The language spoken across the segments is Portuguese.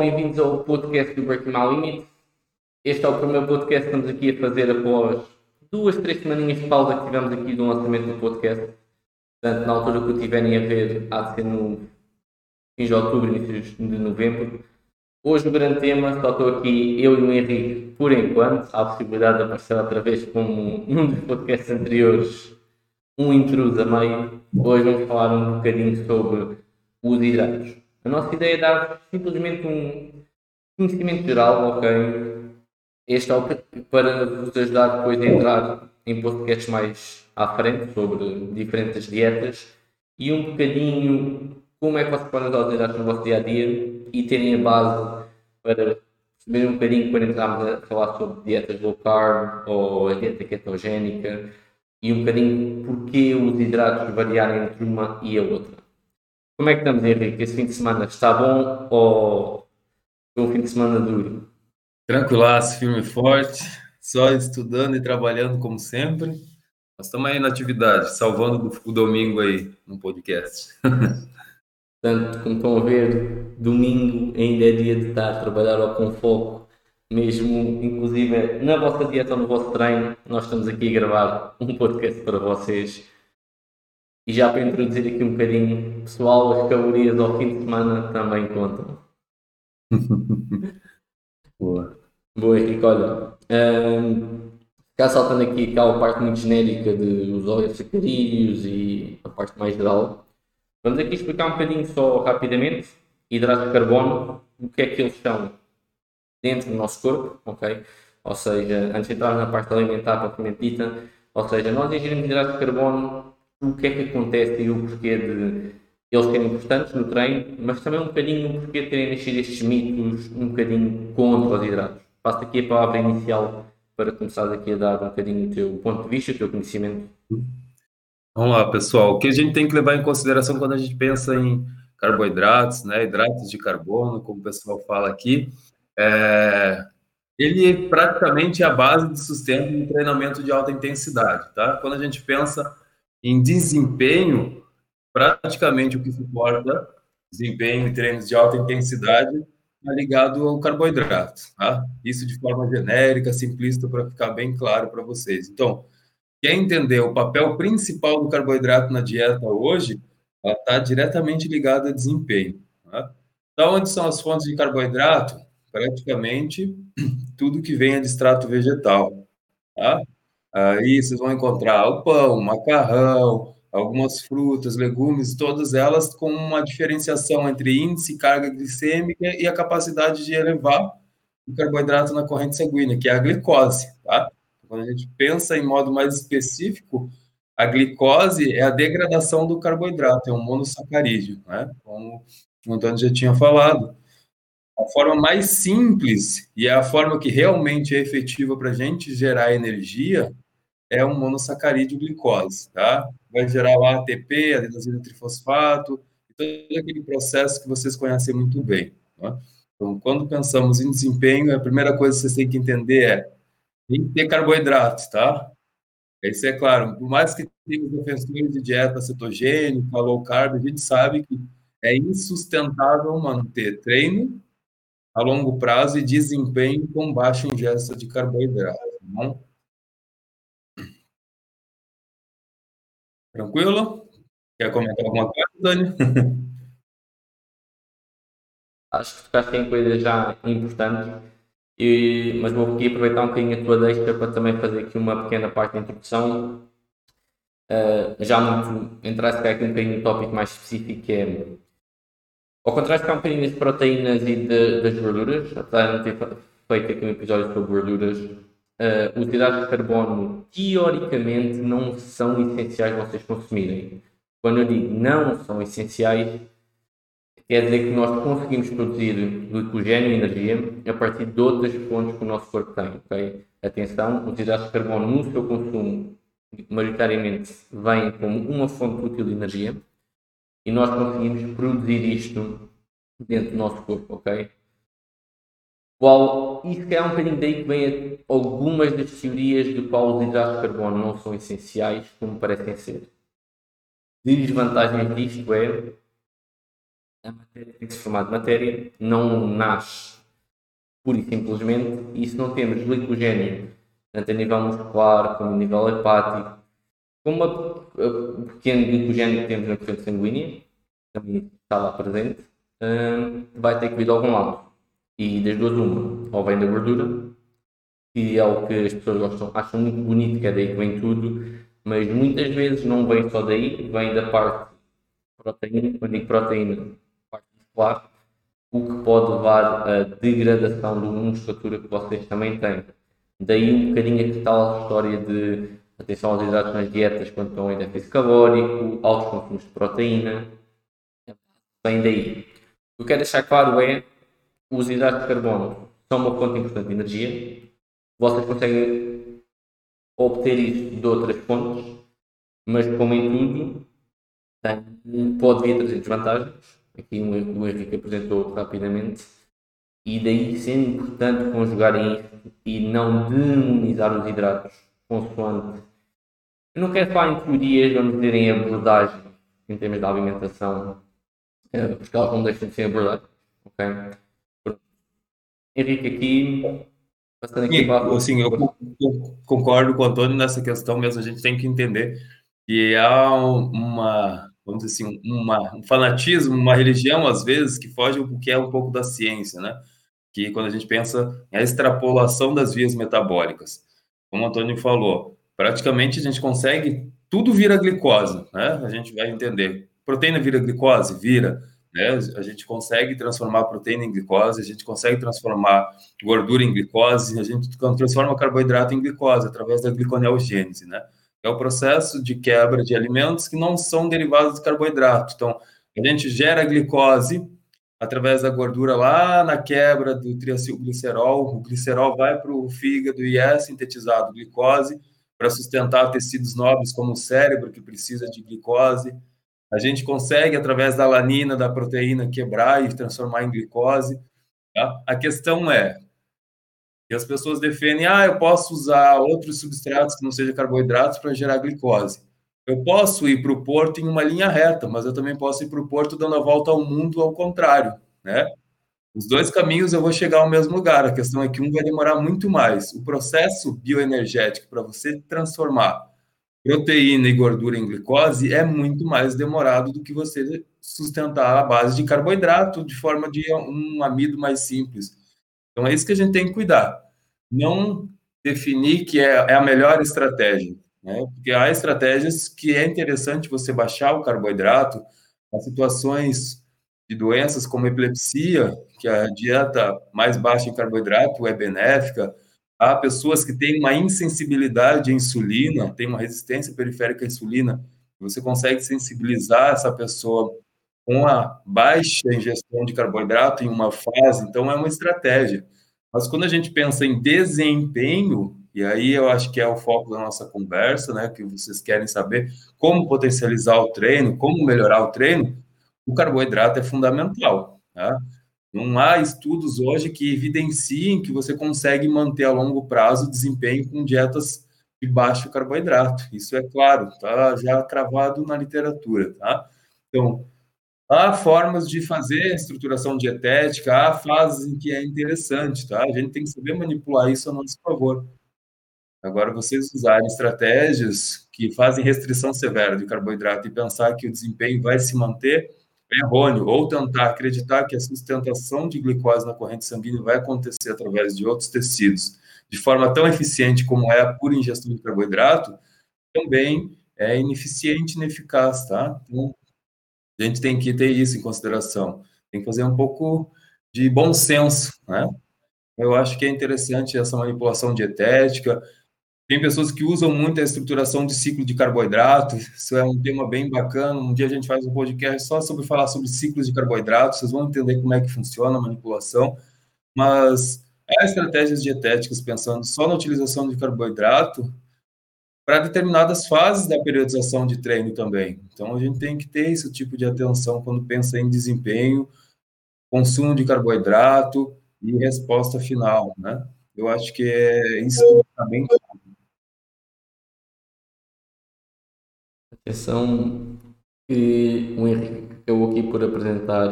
bem-vindos ao podcast do Breaking My Limit. Este é o primeiro podcast que estamos aqui a fazer após duas, três semaninhas de pausa que tivemos aqui do lançamento do podcast. Portanto, na altura que o tiverem a ver, há de ser no fim de outubro, início de novembro. Hoje o grande tema, só estou aqui eu e o Henrique por enquanto. Há a possibilidade de aparecer outra vez como num dos podcasts anteriores, um intruso a meio. Hoje vamos falar um bocadinho sobre os hidratos. A nossa ideia é dar simplesmente um conhecimento geral, ok? Este é o para vos ajudar depois a entrar em podcasts mais à frente sobre diferentes dietas e um bocadinho como é que vocês podem hidratos no vosso dia a dia e terem a base para perceberem um bocadinho quando entrarmos a falar sobre dietas low carb ou a dieta ketogénica e um bocadinho porquê os hidratos variarem entre uma e a outra. Como é que estamos, Henrique? Esse fim de semana está bom ou foi um fim de semana duro? Tranquilaço, firme e forte, só estudando e trabalhando como sempre. Nós estamos aí na atividade, salvando o domingo aí no podcast. Portanto, como estão a ver, domingo ainda é dia de estar a trabalhar com foco, mesmo inclusive na vossa dieta ou no vosso treino, nós estamos aqui a gravar um podcast para vocês e já para introduzir aqui um bocadinho, pessoal, as calorias ao fim de semana também contam. Boa. Boa, Henrique. Olha, um, cá saltando aqui aquela parte muito genérica de os óleos sacarídeos e a parte mais geral, vamos aqui explicar um bocadinho só rapidamente hidratos de carbono, o que é que eles são dentro do nosso corpo, ok? Ou seja, antes de entrar na parte alimentar propriamente dita, ou seja, nós ingerimos hidratos de carbono o que é que acontece e o porquê de eles serem importantes no treino, mas também um bocadinho o porquê de terem nascido estes mitos um bocadinho contra os hidratos. Passo aqui a palavra inicial para começar aqui a dar um bocadinho o teu ponto de vista, o teu conhecimento. Vamos lá, pessoal. O que a gente tem que levar em consideração quando a gente pensa em carboidratos, né, hidratos de carbono, como o pessoal fala aqui, é... ele praticamente é a base de sustento do treinamento de alta intensidade, tá? Quando a gente pensa em desempenho, praticamente o que suporta desempenho em treinos de alta intensidade está ligado ao carboidrato. Tá? Isso de forma genérica, simplista, para ficar bem claro para vocês. Então, quer entender o papel principal do carboidrato na dieta hoje? Ela está diretamente ligada a desempenho. Tá? Então, onde são as fontes de carboidrato? Praticamente tudo que vem de extrato vegetal. Tá? Aí vocês vão encontrar o pão, o macarrão, algumas frutas, legumes, todas elas com uma diferenciação entre índice, carga glicêmica e a capacidade de elevar o carboidrato na corrente sanguínea, que é a glicose, tá? Quando a gente pensa em modo mais específico, a glicose é a degradação do carboidrato, é um monossacarídeo, né? Como o Antônio já tinha falado. A forma mais simples e é a forma que realmente é efetiva para a gente gerar energia é um monossacarídeo glicose, tá? Vai gerar o ATP, adenosina trifosfato, todo aquele processo que vocês conhecem muito bem. Tá? Então, quando pensamos em desempenho, a primeira coisa que vocês têm que entender é tem que ter carboidratos, tá? Isso é claro, por mais que tenha defensores de dieta cetogênica, low carb, a gente sabe que é insustentável manter treino a longo prazo e desempenho com baixa ingesta de carboidrato, tá bom? Tranquilo? Quer comentar alguma coisa, Dani? Acho que ficaste em coisas já importantes, e, mas vou aqui aproveitar um bocadinho a tua deixa para também fazer aqui uma pequena parte de introdução. Uh, já muito entraste aqui um bocadinho no tópico mais específico que é ao contrário de um bocadinho das proteínas e de, das gorduras, apesar de não ter feito aqui um episódio sobre gorduras, uh, os hidratos de carbono teoricamente não são essenciais vocês consumirem. Quando eu digo não são essenciais, quer dizer que nós conseguimos produzir glicogênio e energia a partir de outras fontes que o nosso corpo tem. Okay? Atenção, os hidratos de carbono no seu consumo maioritariamente vêm como uma fonte útil de energia e nós conseguimos produzir isto dentro do nosso corpo, ok? Qual, isso é um bocadinho daí que vem algumas das teorias de qual os hidratos de carbono não são essenciais, como parecem ser. Desvantagens disto é a matéria tem que se formar de matéria, não nasce pura e simplesmente, e se não temos glicogênio, tanto a nível muscular como a nível hepático, como o pequeno glicogênio que temos na corrente sanguínea, também está lá presente, hum, vai ter que vir de algum lado. E das duas, uma, ou vem da gordura, que é o que as pessoas gostam, acham muito bonito, que é daí que vem tudo, mas muitas vezes não vem só daí, vem da parte proteína, quando digo proteína, parte muscular, o que pode levar à degradação de uma musculatura que vocês também têm. Daí um bocadinho a tal história de atenção aos hidratos nas dietas quando estão em déficit calórico, altos consumos de proteína, vem daí. O que quero deixar claro é os hidratos de carbono são uma fonte importante de energia. Vocês conseguem obter isso de outras fontes, mas como em tudo, pode vir a trazer desvantagens aqui o Henrique apresentou rapidamente, e daí sendo importante conjugarem isto e não demonizar os hidratos consoante. Eu não quero falar em teorias, vamos dizer, em abordagem em termos de alimentação, eh, porque elas não deixam de ser abordadas. Ok? Henrique, aqui passando aqui para. Assim, eu concordo com o Antônio nessa questão mesmo, a gente tem que entender que há uma vamos dizer assim, uma, um fanatismo, uma religião, às vezes, que foge do que é um pouco da ciência, né? Que quando a gente pensa em a extrapolação das vias metabólicas. Como o Antônio falou, praticamente a gente consegue, tudo vira glicose, né? A gente vai entender. Proteína vira glicose? Vira. Né? A gente consegue transformar proteína em glicose, a gente consegue transformar gordura em glicose, a gente transforma carboidrato em glicose através da gliconeogênese, né? é o processo de quebra de alimentos que não são derivados de carboidrato. Então, a gente gera glicose através da gordura lá na quebra do triacilglicerol. O glicerol vai para o fígado e é sintetizado glicose para sustentar tecidos nobres como o cérebro, que precisa de glicose. A gente consegue, através da alanina, da proteína, quebrar e transformar em glicose. Tá? A questão é, e as pessoas defendem, ah, eu posso usar outros substratos que não sejam carboidratos para gerar glicose. Eu posso ir para o porto em uma linha reta, mas eu também posso ir para o porto dando a volta ao mundo ao contrário, né? Os dois caminhos eu vou chegar ao mesmo lugar. A questão é que um vai demorar muito mais. O processo bioenergético para você transformar proteína e gordura em glicose é muito mais demorado do que você sustentar a base de carboidrato de forma de um amido mais simples. Então é isso que a gente tem que cuidar. Não definir que é, é a melhor estratégia, né? Porque há estratégias que é interessante você baixar o carboidrato, há situações de doenças como epilepsia, que a dieta mais baixa em carboidrato é benéfica. Há pessoas que têm uma insensibilidade à insulina, têm uma resistência periférica à insulina. Você consegue sensibilizar essa pessoa com a baixa ingestão de carboidrato em uma fase, então é uma estratégia. Mas quando a gente pensa em desempenho, e aí eu acho que é o foco da nossa conversa, né, que vocês querem saber como potencializar o treino, como melhorar o treino, o carboidrato é fundamental. Tá? Não há estudos hoje que evidenciem que você consegue manter a longo prazo o desempenho com dietas de baixo carboidrato. Isso é claro, tá já cravado na literatura, tá? Então, Há formas de fazer estruturação dietética, há fases em que é interessante, tá? A gente tem que saber manipular isso a nosso favor. Agora, vocês usarem estratégias que fazem restrição severa de carboidrato e pensar que o desempenho vai se manter errôneo, ou tentar acreditar que a sustentação de glicose na corrente sanguínea vai acontecer através de outros tecidos de forma tão eficiente como é a pura ingestão de carboidrato, também é ineficiente e ineficaz, tá? Então, a gente tem que ter isso em consideração. Tem que fazer um pouco de bom senso, né? Eu acho que é interessante essa manipulação dietética. Tem pessoas que usam muito a estruturação de ciclo de carboidrato. Isso é um tema bem bacana. Um dia a gente faz um podcast só sobre falar sobre ciclos de carboidratos. Vocês vão entender como é que funciona a manipulação. Mas há estratégias dietéticas pensando só na utilização de carboidrato para determinadas fases da periodização de treino também. Então, a gente tem que ter esse tipo de atenção quando pensa em desempenho, consumo de carboidrato e resposta final, né? Eu acho que é isso está Atenção que o Henrique acabou aqui por apresentar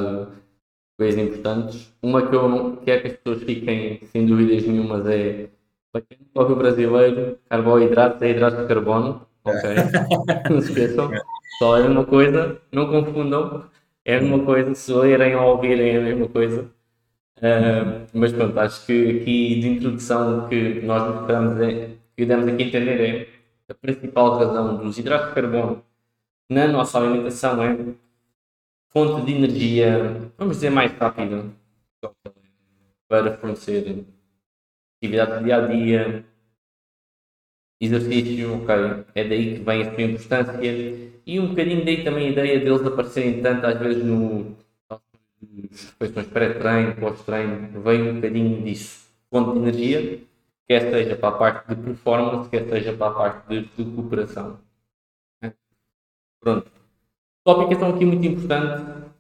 coisas importantes. Uma que eu não quero que as pessoas fiquem sem dúvidas nenhumas é para quem não ouve o brasileiro, carboidratos é hidrato de carbono. Ok. não se esqueçam. Só é uma coisa, não confundam. É uma coisa, se lerem ou ouvirem é a mesma coisa. Uh, mas pronto, acho que aqui de introdução que nós mostramos é, que demos aqui a entender é a principal razão dos hidratos de carbono na nossa alimentação é fonte de energia, vamos dizer, mais rápida para fornecer atividade do dia a dia, exercício, ok, é daí que vem a sua importância. E um bocadinho daí também a ideia deles aparecerem tanto às vezes no refeições pré-treino, pós-treino, vem um bocadinho disso, fonte de energia, quer seja para a parte de performance, quer seja para a parte de recuperação. Pronto. Tópico então aqui muito importante.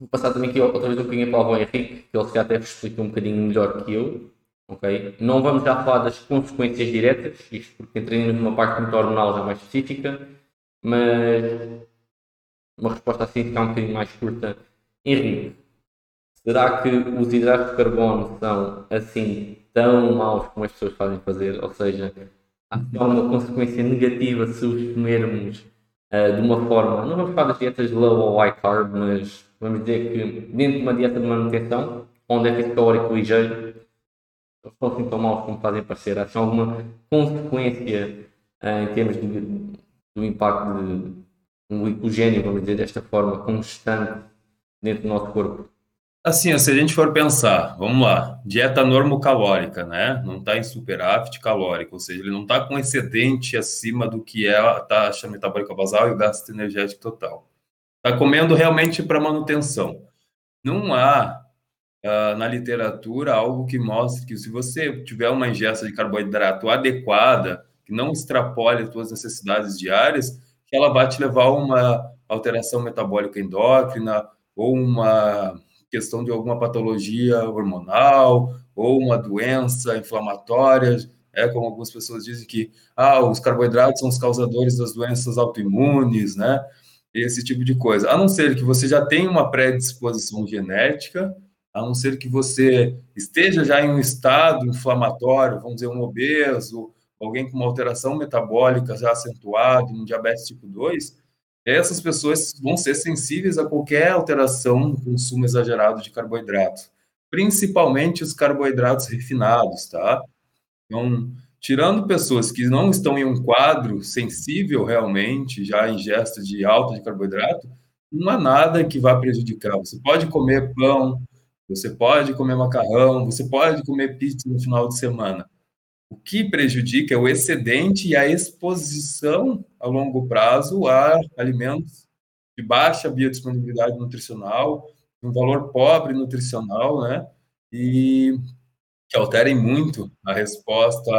Vou passar também aqui outra vez um bocadinho para o Henrique, que ele se até explica um bocadinho melhor que eu. ok? Não vamos já falar das consequências diretas, isto porque entramos numa parte muito hormonal já mais específica, mas uma resposta assim fica um bocadinho mais curta. Henrique, será que os hidratos de carbono são assim tão maus como as pessoas fazem fazer? Ou seja, há uma consequência negativa se os comermos uh, de uma forma, não vamos falar das dietas low ou high carb, mas vamos dizer que dentro de uma dieta de manutenção, onde é déficit calórico ligeiro, eles são assim tão maus como fazem parecer. Há alguma consequência uh, em termos de, do impacto de um glicogênio, vamos dizer desta forma, constante dentro do nosso corpo? Assim, se a gente for pensar, vamos lá, dieta normocalórica, né? Não está em superávit calórico, ou seja, ele não está com excedente acima do que é a taxa metabólica basal e o gasto energético total. Está comendo realmente para manutenção. Não há uh, na literatura algo que mostre que se você tiver uma ingesta de carboidrato adequada, que não extrapole as suas necessidades diárias, que ela vai te levar a uma alteração metabólica endócrina ou uma questão de alguma patologia hormonal ou uma doença inflamatória, é como algumas pessoas dizem que ah, os carboidratos são os causadores das doenças autoimunes, né? Esse tipo de coisa. A não ser que você já tenha uma predisposição genética, a não ser que você esteja já em um estado inflamatório, vamos dizer, um obeso, alguém com uma alteração metabólica já acentuada, um diabetes tipo 2, essas pessoas vão ser sensíveis a qualquer alteração no consumo exagerado de carboidrato, principalmente os carboidratos refinados, tá? Então, tirando pessoas que não estão em um quadro sensível realmente, já ingesta de alta de carboidrato, não há nada que vá prejudicar. Você pode comer pão, você pode comer macarrão, você pode comer pizza no final de semana. O que prejudica é o excedente e a exposição a longo prazo a alimentos de baixa biodisponibilidade nutricional, um valor pobre nutricional, né? E que alterem muito a resposta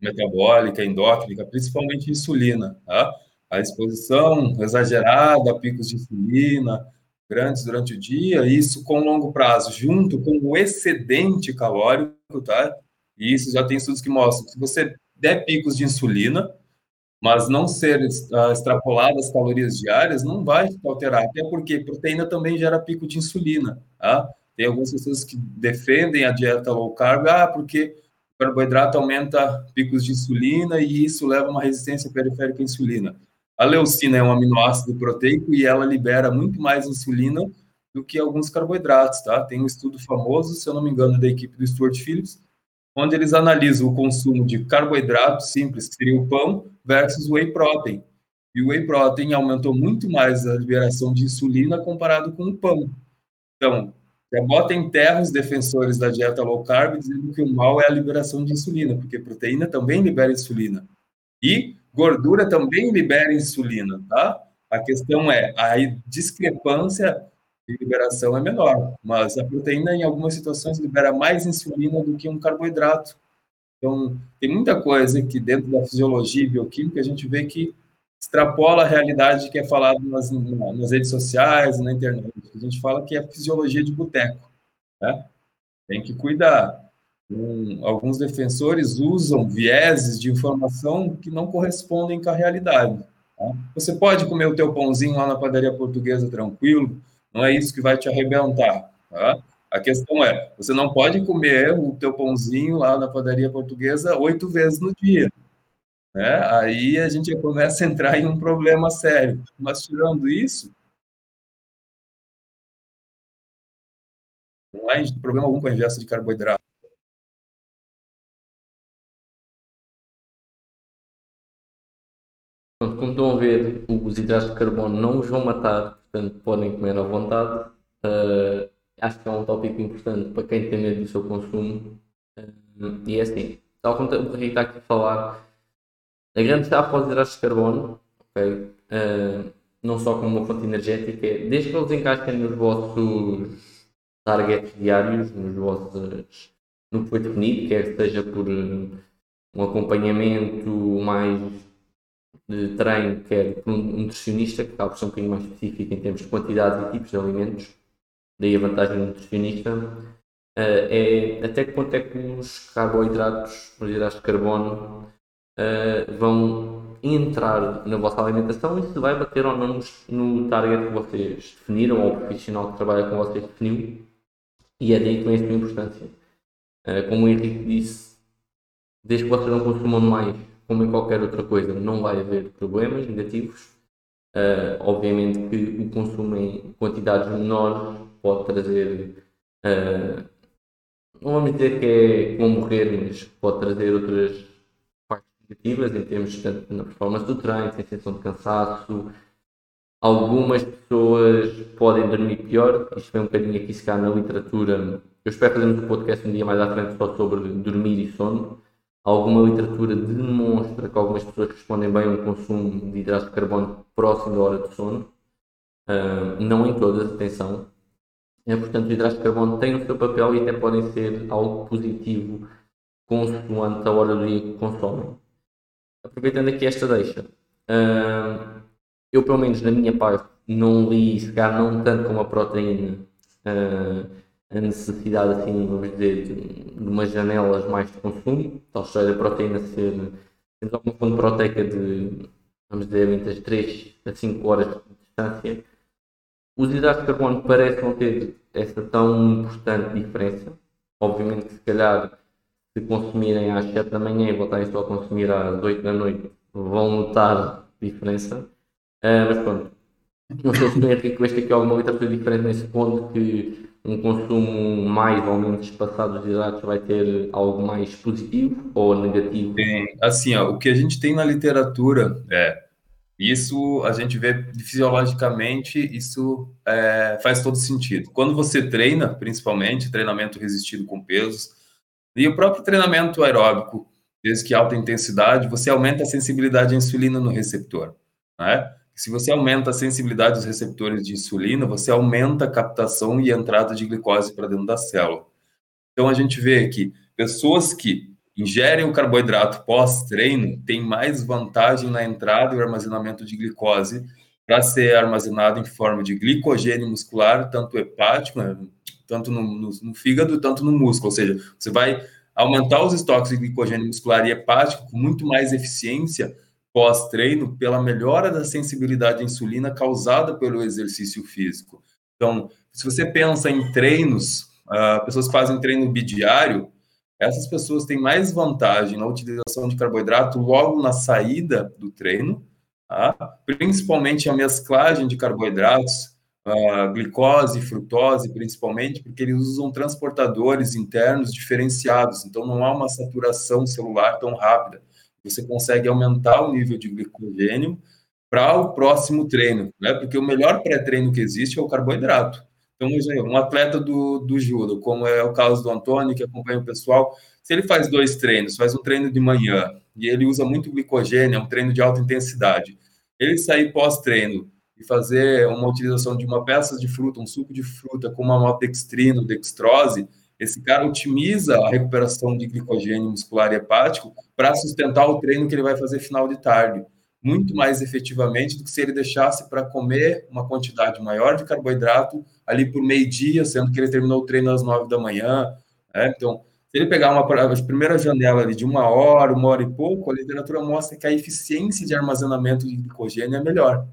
metabólica, endócrina, principalmente insulina, tá? A exposição exagerada a picos de insulina, grandes durante o dia, isso com longo prazo, junto com o excedente calórico, tá? E isso já tem estudos que mostram que se você der picos de insulina, mas não ser uh, extrapoladas calorias diárias, não vai alterar. Até porque proteína também gera pico de insulina. Tá? Tem algumas pessoas que defendem a dieta low carb, ah, porque o carboidrato aumenta picos de insulina e isso leva a uma resistência periférica à insulina. A leucina é um aminoácido proteico e ela libera muito mais insulina do que alguns carboidratos, tá? Tem um estudo famoso, se eu não me engano, da equipe do Stuart Phillips, onde eles analisam o consumo de carboidrato simples, que seria o pão, versus whey protein. E o whey protein aumentou muito mais a liberação de insulina comparado com o pão. Então, já bota em terra os defensores da dieta low carb dizendo que o mal é a liberação de insulina, porque proteína também libera insulina. E gordura também libera insulina, tá? A questão é a discrepância de liberação é menor, mas a proteína, em algumas situações, libera mais insulina do que um carboidrato. Então, tem muita coisa que dentro da fisiologia e bioquímica a gente vê que extrapola a realidade que é falada nas, nas redes sociais, na internet. A gente fala que é fisiologia de boteco. Né? Tem que cuidar. Um, alguns defensores usam vieses de informação que não correspondem com a realidade. Tá? Você pode comer o teu pãozinho lá na padaria portuguesa tranquilo, não é isso que vai te arrebentar. Tá? A questão é, você não pode comer o teu pãozinho lá na padaria portuguesa oito vezes no dia. Né? Aí a gente começa a entrar em um problema sério. Mas tirando isso, não há problema algum com a ingesta de carboidrato. Estão a ver, os hidratos de carbono não os vão matar, portanto podem comer à vontade. Uh, acho que é um tópico importante para quem tem medo do seu consumo. Uh, e é assim, tal como o Henrique está aqui a falar, a grande chave para os hidratos de carbono, okay, uh, não só como uma fonte energética, é desde que eles encaixem nos vossos targets diários, nos vossos, no que foi definido, quer seja por um acompanhamento mais de treino, quer por um nutricionista, que acaba por ser um bocadinho mais específico em termos de quantidades e tipos de alimentos, daí a vantagem do nutricionista, eh, é até que ponto é que os carboidratos, os hidratos de carbono, eh, vão entrar na vossa alimentação e se vai bater ou não no target que vocês definiram ou o profissional que trabalha com vocês definiu. E é daí que vem a sua importância. Eh, como o Henrique disse, desde que vocês não consumam mais como em qualquer outra coisa, não vai haver problemas negativos. Uh, obviamente que o consumo em quantidades menores pode trazer, uh, não vamos dizer que é como morrer, mas pode trazer outras partes negativas em termos tanto na performance do treino, sensação de cansaço. Algumas pessoas podem dormir pior, isto vem um bocadinho aqui se na literatura. Eu espero fazermos um podcast um dia mais à frente só sobre dormir e sono Alguma literatura demonstra que algumas pessoas respondem bem a um consumo de hidratos de carbono próximo da hora do sono. Uh, não em todas, atenção. É, portanto, os hidratos de carbono têm o seu papel e até podem ser algo positivo consoante a hora do dia que consomem. Aproveitando aqui esta deixa, uh, eu pelo menos na minha parte não li, se calhar não tanto como a proteína, uh, a necessidade, assim, vamos dizer, de, de umas janelas mais de consumo, tal seja a proteína ser, temos alguma fonte proteica de, vamos dizer, entre as 3 a 5 horas de distância, os hidratos de carbono parecem não ter essa tão importante diferença. Obviamente que se calhar se consumirem às 7 da manhã e voltarem só a consumir às 8 da noite, vão notar diferença. Uh, mas pronto, não sei se o Henrique este aqui alguma literatura diferente nesse ponto que um consumo mais ou menos espaçado de hidratos vai ter algo mais positivo ou negativo? Tem, assim, ó, o que a gente tem na literatura é isso a gente vê fisiologicamente, isso é, faz todo sentido. Quando você treina, principalmente treinamento resistido com pesos, e o próprio treinamento aeróbico, desde que alta intensidade, você aumenta a sensibilidade à insulina no receptor. Né? Se você aumenta a sensibilidade dos receptores de insulina, você aumenta a captação e entrada de glicose para dentro da célula. Então a gente vê que pessoas que ingerem o carboidrato pós-treino têm mais vantagem na entrada e armazenamento de glicose para ser armazenado em forma de glicogênio muscular, tanto hepático, né, tanto no, no, no, fígado, tanto no músculo. Ou seja, você vai aumentar os estoques de glicogênio muscular e hepático com muito mais eficiência pós-treino pela melhora da sensibilidade à insulina causada pelo exercício físico. Então, se você pensa em treinos, uh, pessoas que fazem treino bidiário, essas pessoas têm mais vantagem na utilização de carboidrato logo na saída do treino, tá? principalmente a mesclagem de carboidratos, uh, glicose e frutose, principalmente, porque eles usam transportadores internos diferenciados, então não há uma saturação celular tão rápida você consegue aumentar o nível de glicogênio para o próximo treino, né? Porque o melhor pré-treino que existe é o carboidrato. Então, um atleta do, do judo, como é o caso do Antônio, que acompanha o pessoal, se ele faz dois treinos, faz um treino de manhã e ele usa muito glicogênio, é um treino de alta intensidade, ele sair pós-treino e fazer uma utilização de uma peça de fruta, um suco de fruta com uma maltodextrina, dextrose, esse cara otimiza a recuperação de glicogênio muscular e hepático para sustentar o treino que ele vai fazer final de tarde, muito mais efetivamente do que se ele deixasse para comer uma quantidade maior de carboidrato ali por meio-dia, sendo que ele terminou o treino às nove da manhã. Né? Então, se ele pegar uma primeira janela ali de uma hora, uma hora e pouco, a literatura mostra que a eficiência de armazenamento de glicogênio é melhor.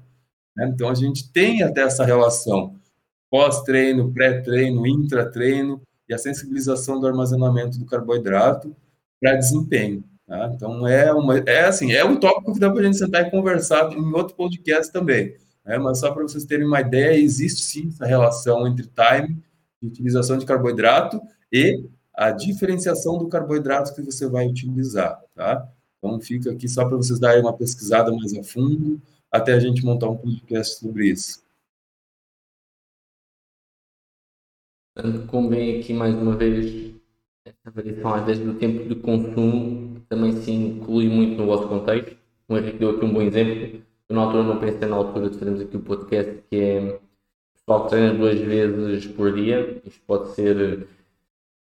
Né? Então, a gente tem até essa relação. pós-treino, pré-treino, intra-treino e a sensibilização do armazenamento do carboidrato para desempenho. Tá? Então, é, uma, é assim, é um tópico que dá para a gente sentar e conversar em outro podcast também. Né? Mas só para vocês terem uma ideia, existe sim essa relação entre time de utilização de carboidrato e a diferenciação do carboidrato que você vai utilizar. Tá? Então, fica aqui só para vocês darem uma pesquisada mais a fundo, até a gente montar um podcast sobre isso. Como vem aqui mais uma vez esta variação às vezes do tempo de consumo, também se inclui muito no vosso contexto. O Henrique deu aqui um bom exemplo. Eu na altura não pensei na altura de fazermos aqui o podcast que é pessoal que treina duas vezes por dia. Isto pode ser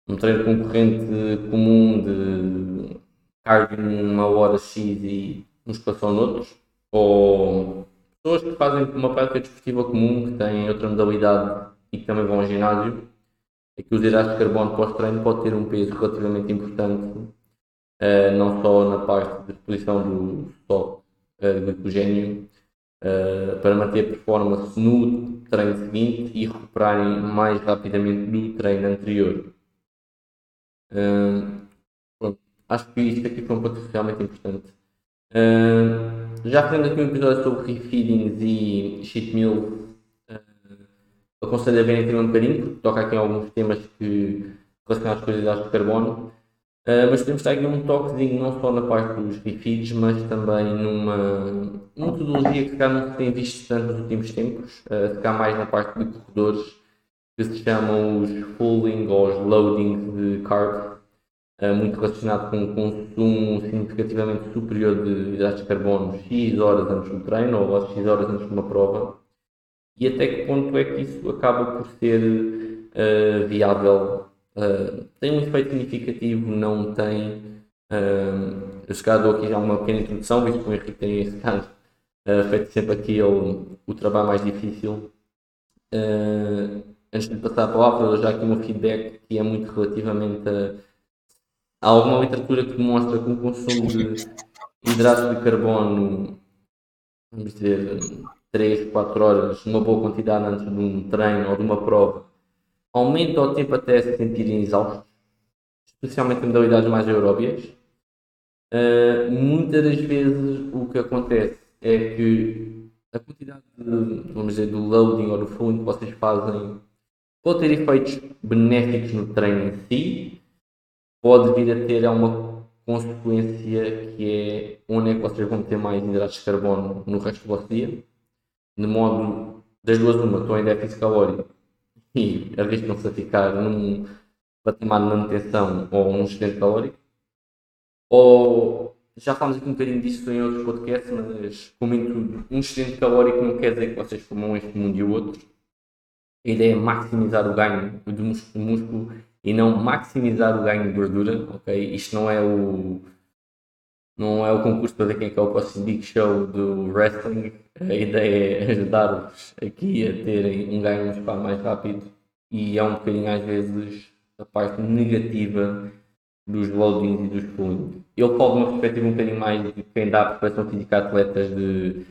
um treino concorrente comum de cardio numa hora X e musculação noutros, ou pessoas que fazem uma prática desportiva comum, que têm outra modalidade e que também vão ao ginásio, é que os hidratos de carbono pós-treino pode ter um peso relativamente importante, uh, não só na parte de exposição do estoque uh, de glicogênio, uh, para manter a performance no treino seguinte e recuperarem mais rapidamente do treino anterior. Uh, acho que isto aqui foi um ponto realmente importante. Já fizemos aqui um episódio sobre refeedings e cheat meal. Uh, aconselho a verem um bocadinho, porque toca aqui alguns temas que relacionados com os hidratos de carbono. Uh, mas podemos estar aqui um toquezinho não só na parte dos refeeds, mas também numa metodologia que calhar não se tem visto tanto nos últimos tempos, uh, calhar mais na parte de corredores, que se chamam os fulling ou os loadings de carbs, uh, muito relacionado com um consumo significativamente superior de hidratos de carbono X horas antes do treino ou X horas antes de uma prova. E até que ponto é que isso acaba por ser uh, viável? Uh, tem um efeito significativo? Não tem? Uh, eu dou aqui já uma pequena introdução, visto que o Henrique tem esse caso feito sempre aqui ele, o trabalho mais difícil. antes de passar a palavra, já aqui um feedback que é muito relativamente a Há alguma literatura que demonstra que o consumo de hidratos de carbono, vamos dizer, 3, 4 horas, uma boa quantidade antes de um treino ou de uma prova, aumenta o tempo até se sentirem exaustos, especialmente em modalidades mais aeróbias. Uh, muitas das vezes o que acontece é que a quantidade de, vamos dizer, do loading ou do fluid que vocês fazem pode ter efeitos benéficos no treino em si, pode vir a ter uma consequência que é onde é que vocês vão ter mais hidratos de carbono no resto do vosso dia, de modo das duas uma, estão em déficit calórico e arriscam-se a ficar num patamar de manutenção ou num excedente calórico, ou já falamos aqui um bocadinho disso em outros podcasts, mas tudo, um excedente calórico não quer dizer que vocês comam este mundo e o outro. A ideia é maximizar o ganho do músculo e não maximizar o ganho de gordura, ok? Isto não é o não é o concurso para ver quem é, que é o próximo big show do wrestling. A ideia é ajudar-vos aqui a terem um ganho muscular mais rápido e é um bocadinho às vezes a parte negativa dos loadings e dos pullings. Eu falo de uma perspectiva um bocadinho mais de quem dá a preparação física a atletas de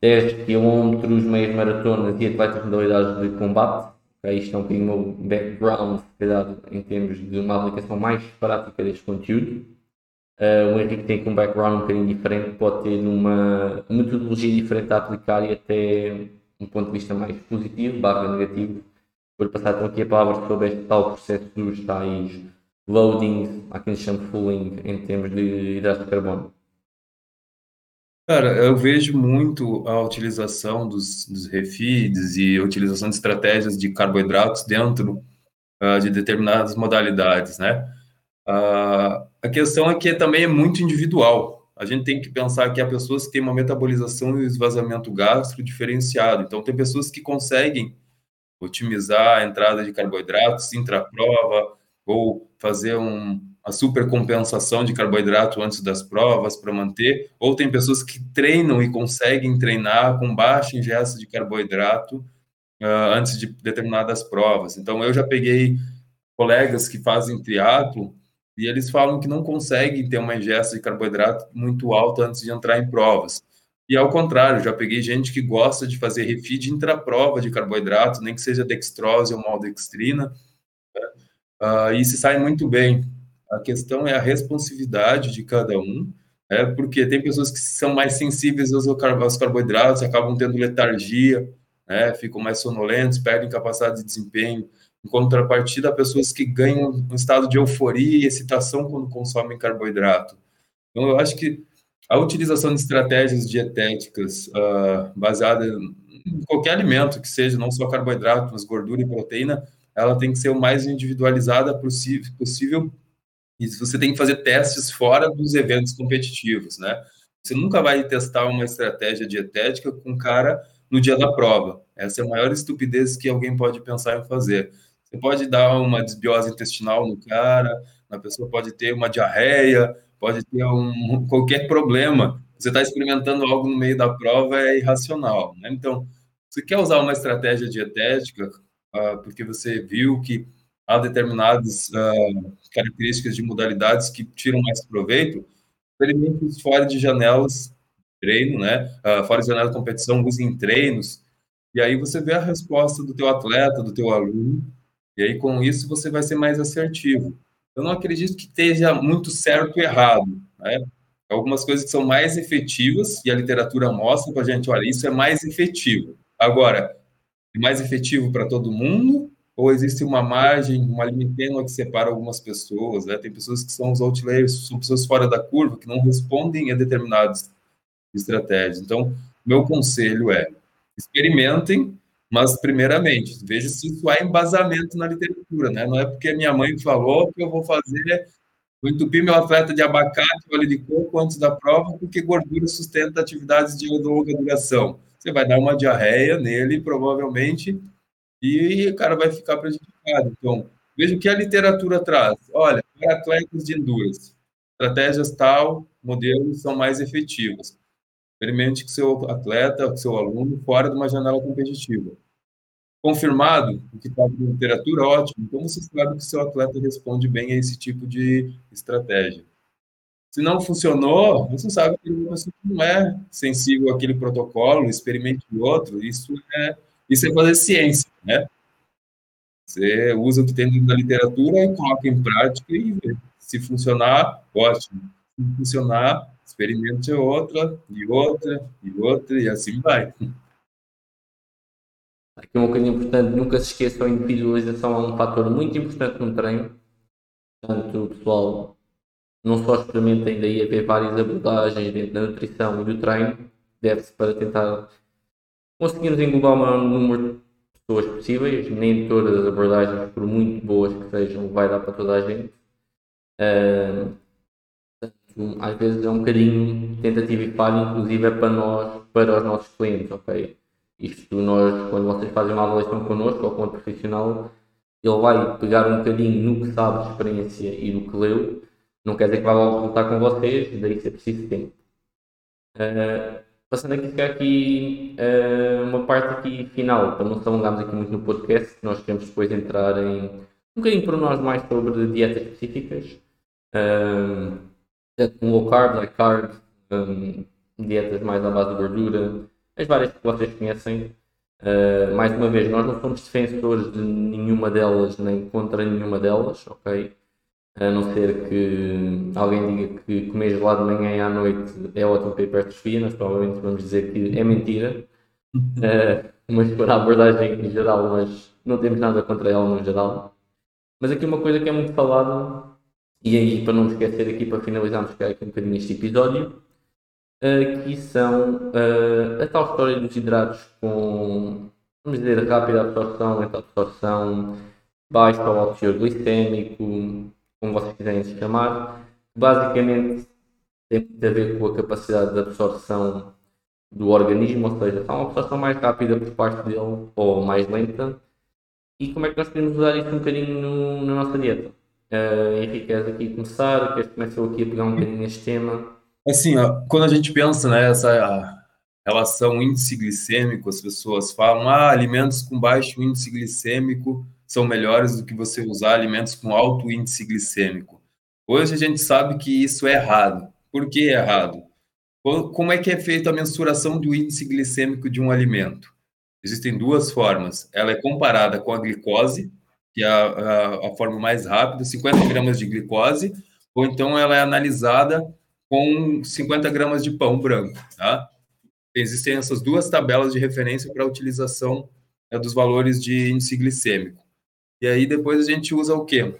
10 km, meias maratonas e atletas de modalidades de combate isto é um bocadinho o meu background, se calhar, em termos de uma aplicação mais prática deste conteúdo. Uh, o Henrique tem um background um bocadinho diferente, pode ter uma metodologia diferente a aplicar e até um ponto de vista mais positivo, barra negativo. Vou passar então aqui a palavra sobre este tal processo dos tais loadings, há quem chama fooling, em termos de hidratos de carbono. Cara, eu vejo muito a utilização dos, dos refeeds e a utilização de estratégias de carboidratos dentro uh, de determinadas modalidades, né? Uh, a questão é que também é muito individual. A gente tem que pensar que há pessoas que têm uma metabolização e esvaziamento gástrico diferenciado. Então, tem pessoas que conseguem otimizar a entrada de carboidratos intra-prova ou fazer um, a supercompensação de carboidrato antes das provas para manter, ou tem pessoas que treinam e conseguem treinar com baixa ingesta de carboidrato uh, antes de determinadas provas. Então, eu já peguei colegas que fazem triatlo e eles falam que não conseguem ter uma ingesta de carboidrato muito alta antes de entrar em provas. E ao contrário, já peguei gente que gosta de fazer refeed intraprova de carboidrato, nem que seja dextrose ou maldextrina, né? uh, e se sai muito bem. A questão é a responsividade de cada um, né? porque tem pessoas que são mais sensíveis aos, aos carboidratos, acabam tendo letargia, né? ficam mais sonolentos, perdem capacidade de desempenho. Em contrapartida, pessoas que ganham um estado de euforia e excitação quando consomem carboidrato. Então, eu acho que a utilização de estratégias dietéticas uh, baseadas em qualquer alimento que seja, não só carboidrato, mas gordura e proteína, ela tem que ser o mais individualizada possível e você tem que fazer testes fora dos eventos competitivos, né? Você nunca vai testar uma estratégia dietética com cara no dia da prova. Essa é a maior estupidez que alguém pode pensar em fazer. Você pode dar uma desbiose intestinal no cara, a pessoa pode ter uma diarreia, pode ter um, qualquer problema. Você está experimentando algo no meio da prova é irracional. Né? Então, você quer usar uma estratégia dietética uh, porque você viu que há determinadas uh, características de modalidades que tiram mais proveito, experimente fora de janelas treino, né? Uh, fora de janela de competição, use em treinos, e aí você vê a resposta do teu atleta, do teu aluno, e aí com isso você vai ser mais assertivo eu não acredito que esteja muito certo e errado. Né? Algumas coisas que são mais efetivas, e a literatura mostra para a gente, olha, isso é mais efetivo. Agora, é mais efetivo para todo mundo? Ou existe uma margem, uma linha que separa algumas pessoas? Né? Tem pessoas que são os outliers, são pessoas fora da curva, que não respondem a determinadas estratégias. Então, meu conselho é, experimentem, mas, primeiramente, veja se isso há embasamento na literatura, né? Não é porque minha mãe falou que eu vou fazer, vou entupir meu atleta de abacate, óleo de coco antes da prova, porque gordura sustenta atividades de longa duração. Você vai dar uma diarreia nele, provavelmente, e o cara vai ficar prejudicado. Então, veja o que a literatura traz. Olha, para atletas de endurance, estratégias tal, modelos são mais efetivos. Experimente com seu atleta, com seu aluno, fora de uma janela competitiva. Confirmado o que está na literatura, ótimo. Então você sabe que seu atleta responde bem a esse tipo de estratégia. Se não funcionou, você sabe que você não é sensível àquele protocolo, experimente outro. Isso é, isso é fazer ciência, né? Você usa o que tem na literatura e coloca em prática e vê. Se funcionar, ótimo. Se funcionar, experimente outra, e outra, e outra, e assim vai. Aqui uma coisa importante, nunca se esqueçam, a individualização é um fator muito importante no treino. Portanto, pessoal, não só experimentem daí haver várias abordagens dentro da nutrição e do treino, deve-se para tentar conseguirmos englobar o maior número de pessoas possíveis, nem todas as abordagens, por muito boas que sejam, vai dar para toda a gente. Às vezes é um bocadinho tentativa e falha, inclusive é para nós, para os nossos clientes, ok? Isto nós, quando vocês fazem uma avaliação connosco ou com outro profissional, ele vai pegar um bocadinho no que sabe de experiência e no que leu, não quer dizer que vai logo voltar com vocês, daí ser preciso tempo. Uh, passando aqui, ficar aqui uh, uma parte aqui final, para não nos alongarmos aqui muito no podcast, nós queremos depois entrar em um bocadinho para nós mais sobre dietas específicas. Uh, com low carb, high carb, um, dietas mais à base de gordura, as várias que vocês conhecem. Uh, mais uma vez, nós não somos defensores de nenhuma delas, nem contra nenhuma delas, ok? A não ser que alguém diga que comer gelado de manhã e à noite é ótimo para hipertrofia, nós provavelmente vamos dizer que é mentira. Uh, mas para a abordagem em geral, mas não temos nada contra ela no geral. Mas aqui uma coisa que é muito falada e aí, para não me esquecer aqui, para finalizarmos aqui um bocadinho este episódio, que são uh, a tal história dos hidratos com, vamos dizer, rápida absorção, lenta absorção, baixo ou alto teor glicémico, como vocês quiserem se chamar. Basicamente, tem a ver com a capacidade de absorção do organismo, ou seja, há uma absorção mais rápida por parte dele ou mais lenta. E como é que nós podemos usar isso um bocadinho no, na nossa dieta? Uh, Henrique, queres aqui começar? Queres começar aqui a pegar um bocadinho neste tema? Assim, ó, quando a gente pensa nessa né, relação índice glicêmico, as pessoas falam, ah, alimentos com baixo índice glicêmico são melhores do que você usar alimentos com alto índice glicêmico. Hoje a gente sabe que isso é errado. Por que é errado? Como é que é feita a mensuração do índice glicêmico de um alimento? Existem duas formas. Ela é comparada com a glicose, que é a, a, a forma mais rápida, 50 gramas de glicose, ou então ela é analisada com 50 gramas de pão branco, tá? Existem essas duas tabelas de referência para a utilização né, dos valores de índice glicêmico. E aí depois a gente usa o quê?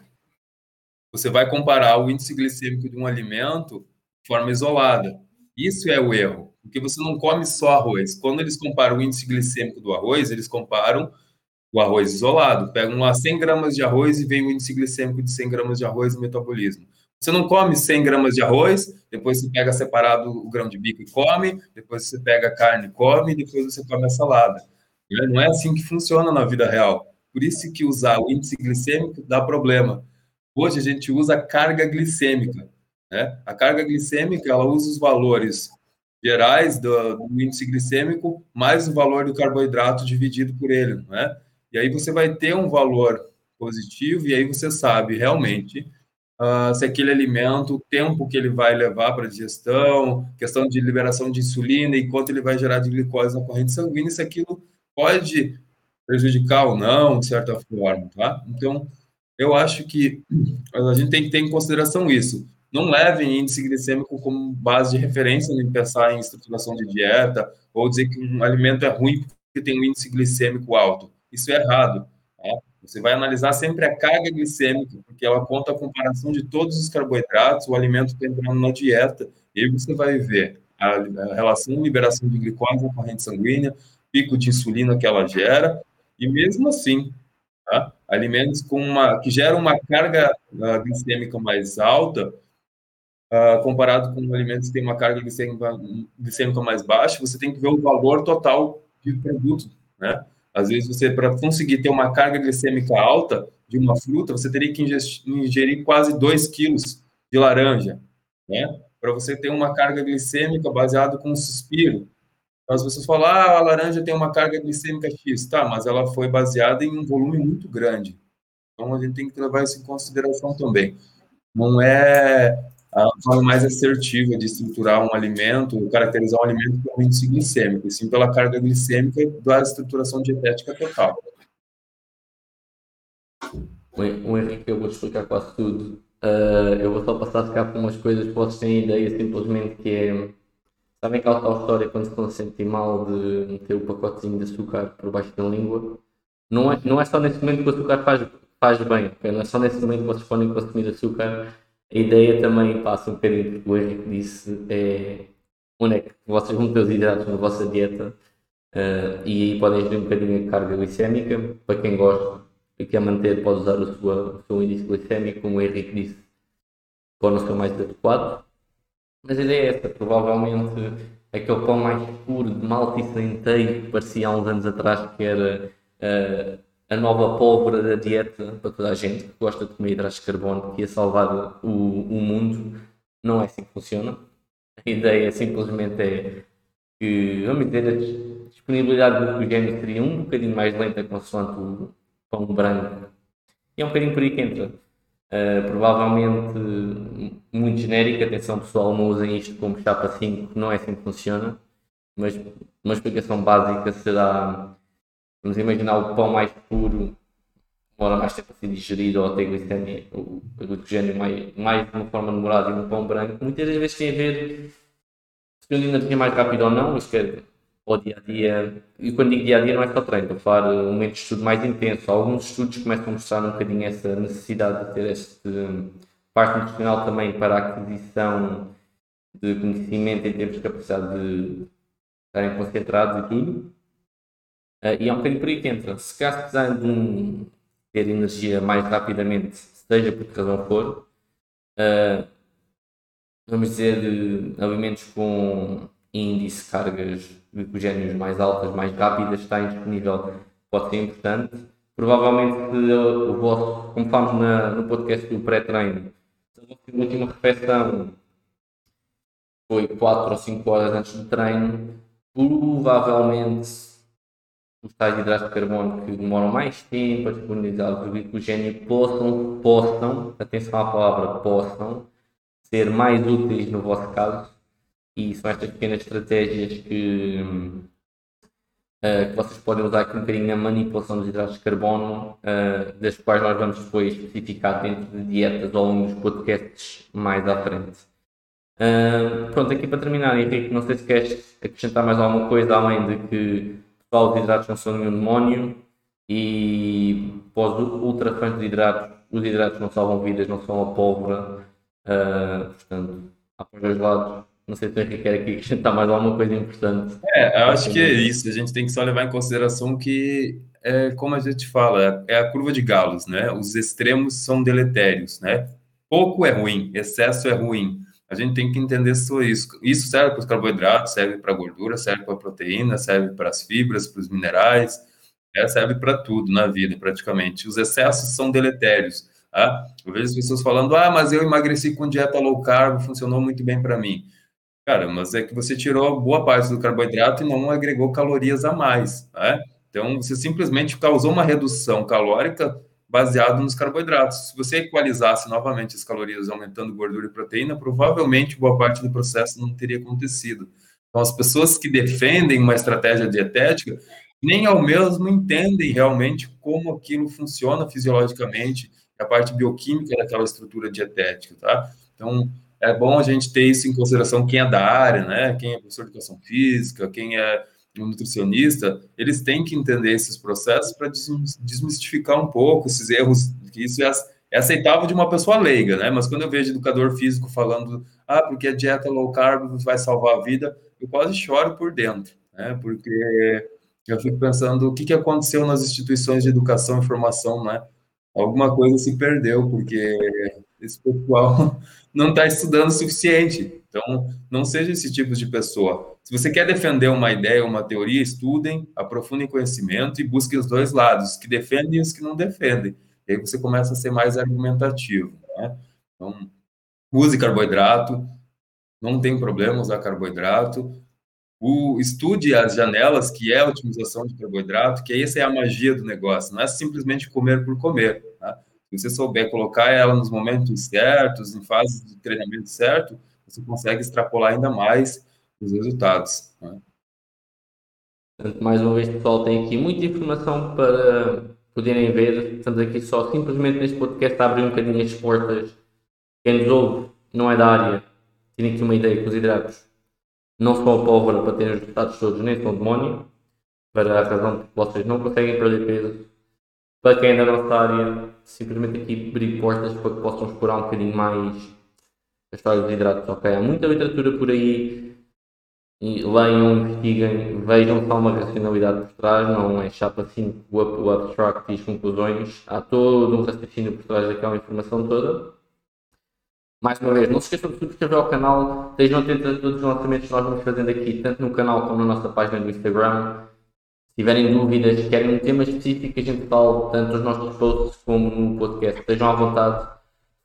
Você vai comparar o índice glicêmico de um alimento de forma isolada. Isso é o erro, porque você não come só arroz. Quando eles comparam o índice glicêmico do arroz, eles comparam o arroz isolado. Pegam lá 100 gramas de arroz e vem o índice glicêmico de 100 gramas de arroz no metabolismo. Você não come 100 gramas de arroz, depois você pega separado o grão de bico e come, depois você pega a carne e come, depois você come a salada. Não é assim que funciona na vida real. Por isso que usar o índice glicêmico dá problema. Hoje a gente usa a carga glicêmica. Né? A carga glicêmica ela usa os valores gerais do, do, índice glicêmico mais o valor do carboidrato dividido por ele, né? E aí você vai ter um valor positivo e aí você sabe realmente uh, se aquele alimento, o tempo que ele vai levar para digestão, questão de liberação de insulina e quanto ele vai gerar de glicose na corrente sanguínea, se aquilo pode prejudicar ou não, de certa forma, tá? Então, eu acho que a gente tem que ter em consideração isso. Não levem índice glicêmico como base de referência em pensar em estruturação de dieta ou dizer que um alimento é ruim porque tem um índice glicêmico alto. Isso é errado. Tá? Você vai analisar sempre a carga glicêmica, porque ela conta a comparação de todos os carboidratos, o alimento está entrando na dieta, e aí você vai ver a, relação liberação de glicose na corrente sanguínea, pico de insulina que ela gera, e mesmo assim, tá? alimentos com uma, que geram uma carga uh, glicêmica mais alta, uh, comparado com alimentos que têm uma carga glicêmica, glicêmica mais baixa, você tem que ver o valor total de produto, né? Às vezes, você, para conseguir ter uma carga glicêmica alta de uma fruta, você teria que ingerir quase 2 quilos de laranja, né? Para você ter uma carga glicêmica baseada com um suspiro. Então, as pessoas falam, ah, a laranja tem uma carga glicêmica X. Tá, mas ela foi baseada em um volume muito grande. Então, a gente tem que levar isso em consideração também. Não é a forma mais assertiva de estruturar um alimento, caracterizar um alimento pelo índice glicêmico, e sim pela carga glicêmica da estruturação dietética total. O Henrique, eu vou explicar quase tudo. Uh, eu vou só passar a cá por umas coisas que vocês têm ideia simplesmente que é. Sabem aquela tal história quando se estão a sentir mal de meter o pacotezinho de açúcar por baixo da língua? Não é, não é só nesse momento que o açúcar faz, faz bem, não é só nesse momento que vocês podem consumir açúcar a ideia também passa um bocadinho que o Henrique disse, é onde é que vocês vão ter os hidratos na vossa dieta uh, e aí podem ter um bocadinho a carga glicémica. Para quem gosta e quer manter, pode usar o seu, o seu índice glicémico, como o Henrique disse, não ser mais adequado. Mas a ideia é essa, provavelmente aquele pão mais puro de malte e centeio que parecia há uns anos atrás que era uh, a nova pólvora da dieta para toda a gente que gosta de comer hidratos de carbono, que ia salvar o, o mundo. Não é assim que funciona. A ideia simplesmente é que, vamos dizer, a disponibilidade do glucogênio seria um bocadinho mais lenta consoante o pão branco. E é um bocadinho por aí que entra. Uh, provavelmente muito genérico, atenção pessoal, não usem isto como chapa 5, não é assim que funciona, mas uma explicação básica será Vamos imaginar o pão mais puro, demora mais tempo a ser digerido ou ter glicemia, o glicogênio mais, mais de uma forma demorada e no pão branco. Muitas das vezes tem a ver se a energia mais rápido ou não, isto é, ao dia a dia. E quando digo dia a dia não é só treino, estou a falar um momento de estudo mais intenso. Alguns estudos começam a mostrar um bocadinho essa necessidade de ter este parte nutricional também para a aquisição de conhecimento em termos de capacidade de estarem concentrados e tudo. Uh, e é um bocadinho por aí que entra. Se caso precisarem de um, ter energia mais rapidamente, seja por que razão for, uh, vamos dizer, alimentos com índice cargas glicogénios mais altas, mais rápidas, está disponível, pode ser importante. Provavelmente, o vosso, como falamos na, no podcast do pré-treino, se a última refeição foi 4 ou 5 horas antes do treino, provavelmente os tais hidratos de carbono que demoram mais tempo a disponibilizar o glicogênio possam, possam, atenção à palavra possam, ser mais úteis no vosso caso e são estas pequenas estratégias que, uh, que vocês podem usar aqui um bocadinho na manipulação dos hidratos de carbono, uh, das quais nós vamos depois especificar dentro de dietas longo dos podcasts mais à frente. Uh, pronto, aqui para terminar, Henrique, não sei se queres acrescentar mais alguma coisa além de que pessoal, os hidratos não são nenhum demónio e pós ultra fãs de hidratos, os hidratos não salvam vidas, não são a pólvora, uh, portanto, há para os dois lados não sei se o Henrique quer aqui acrescentar mais alguma coisa importante. É, eu acho que é isso. A gente tem que só levar em consideração que, é, como a gente fala, é a curva de galos, né? Os extremos são deletérios, né? Pouco é ruim, excesso é ruim. A gente tem que entender só isso. Isso serve para os carboidratos, serve para a gordura, serve para a proteína, serve para as fibras, para os minerais, é, serve para tudo na vida, praticamente. Os excessos são deletérios. Tá? Eu vejo as pessoas falando, ah, mas eu emagreci com dieta low carb, funcionou muito bem para mim. Cara, mas é que você tirou boa parte do carboidrato e não agregou calorias a mais, né? Então, você simplesmente causou uma redução calórica baseado nos carboidratos. Se você equalizasse novamente as calorias aumentando gordura e proteína, provavelmente boa parte do processo não teria acontecido. Então, as pessoas que defendem uma estratégia dietética nem ao mesmo entendem realmente como aquilo funciona fisiologicamente, a parte bioquímica daquela estrutura dietética, tá? Então, é bom a gente ter isso em consideração, quem é da área, né? Quem é professor de educação física, quem é um nutricionista, eles têm que entender esses processos para desmistificar um pouco esses erros, que isso é, é aceitável de uma pessoa leiga, né? Mas quando eu vejo educador físico falando, ah, porque a dieta low carb vai salvar a vida, eu quase choro por dentro, né? Porque eu fico pensando o que, que aconteceu nas instituições de educação e formação, né? Alguma coisa se perdeu, porque esse pessoal não está estudando o suficiente. Então, não seja esse tipo de pessoa. Se você quer defender uma ideia, uma teoria, estudem, aprofundem conhecimento e busquem os dois lados, os que defendem e os que não defendem. E aí você começa a ser mais argumentativo. Né? Então, use carboidrato, não tem problema usar carboidrato. O, estude as janelas, que é a otimização de carboidrato, que essa é a magia do negócio, não é simplesmente comer por comer. Tá? Se você souber colocar ela nos momentos certos, em fases de treinamento certo, você consegue extrapolar ainda mais os resultados. Né? Mais uma vez, pessoal, tem aqui muita informação para poderem ver. Estamos aqui só simplesmente neste podcast a abrir um bocadinho as portas. Quem nos ouve não é da área, tem aqui uma ideia que os hidratos não são a pólvora para terem os resultados todos, nem são demónio, para a razão que vocês não conseguem perder peso. Para quem é da nossa área, simplesmente aqui abrir portas para que possam explorar um bocadinho mais a história dos hidratos. Ok, há muita literatura por aí, e leiam, investiguem, vejam se há uma racionalidade por trás, não é chapa assim o, o abstract e as conclusões. Há todo um raciocínio por trás daquela informação toda. Mais uma vez, não se esqueçam de subscrever ao canal, estejam atentos a todos os lançamentos que nós vamos fazendo aqui, tanto no canal como na nossa página do Instagram. Se tiverem dúvidas, querem um tema específico a gente fale, tanto nos nossos posts como no podcast, estejam à vontade.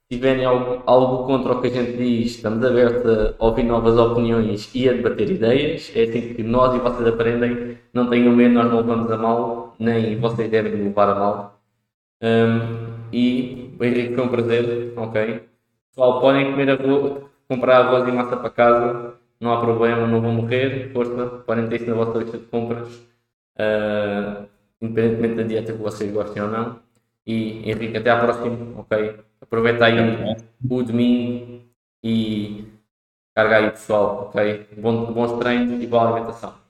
Tiverem algo, algo contra o que a gente diz, estamos abertos a ouvir novas opiniões e a debater ideias. É assim que nós e vocês aprendem. Não tenham medo, nós não vamos a mal, nem vocês devem levar a mal. Um, e o Henrique foi um prazer, ok? Pessoal, podem comer arroz, comprar arroz e massa para casa, não há problema, não vão morrer, força, podem ter isso na vossa lista de compras uh, independentemente da dieta que vocês gostem ou não. E Henrique, até à próxima, ok? Aproveita aí o domingo e carga aí pessoal, ok? Bom, bons treinos e boa alimentação.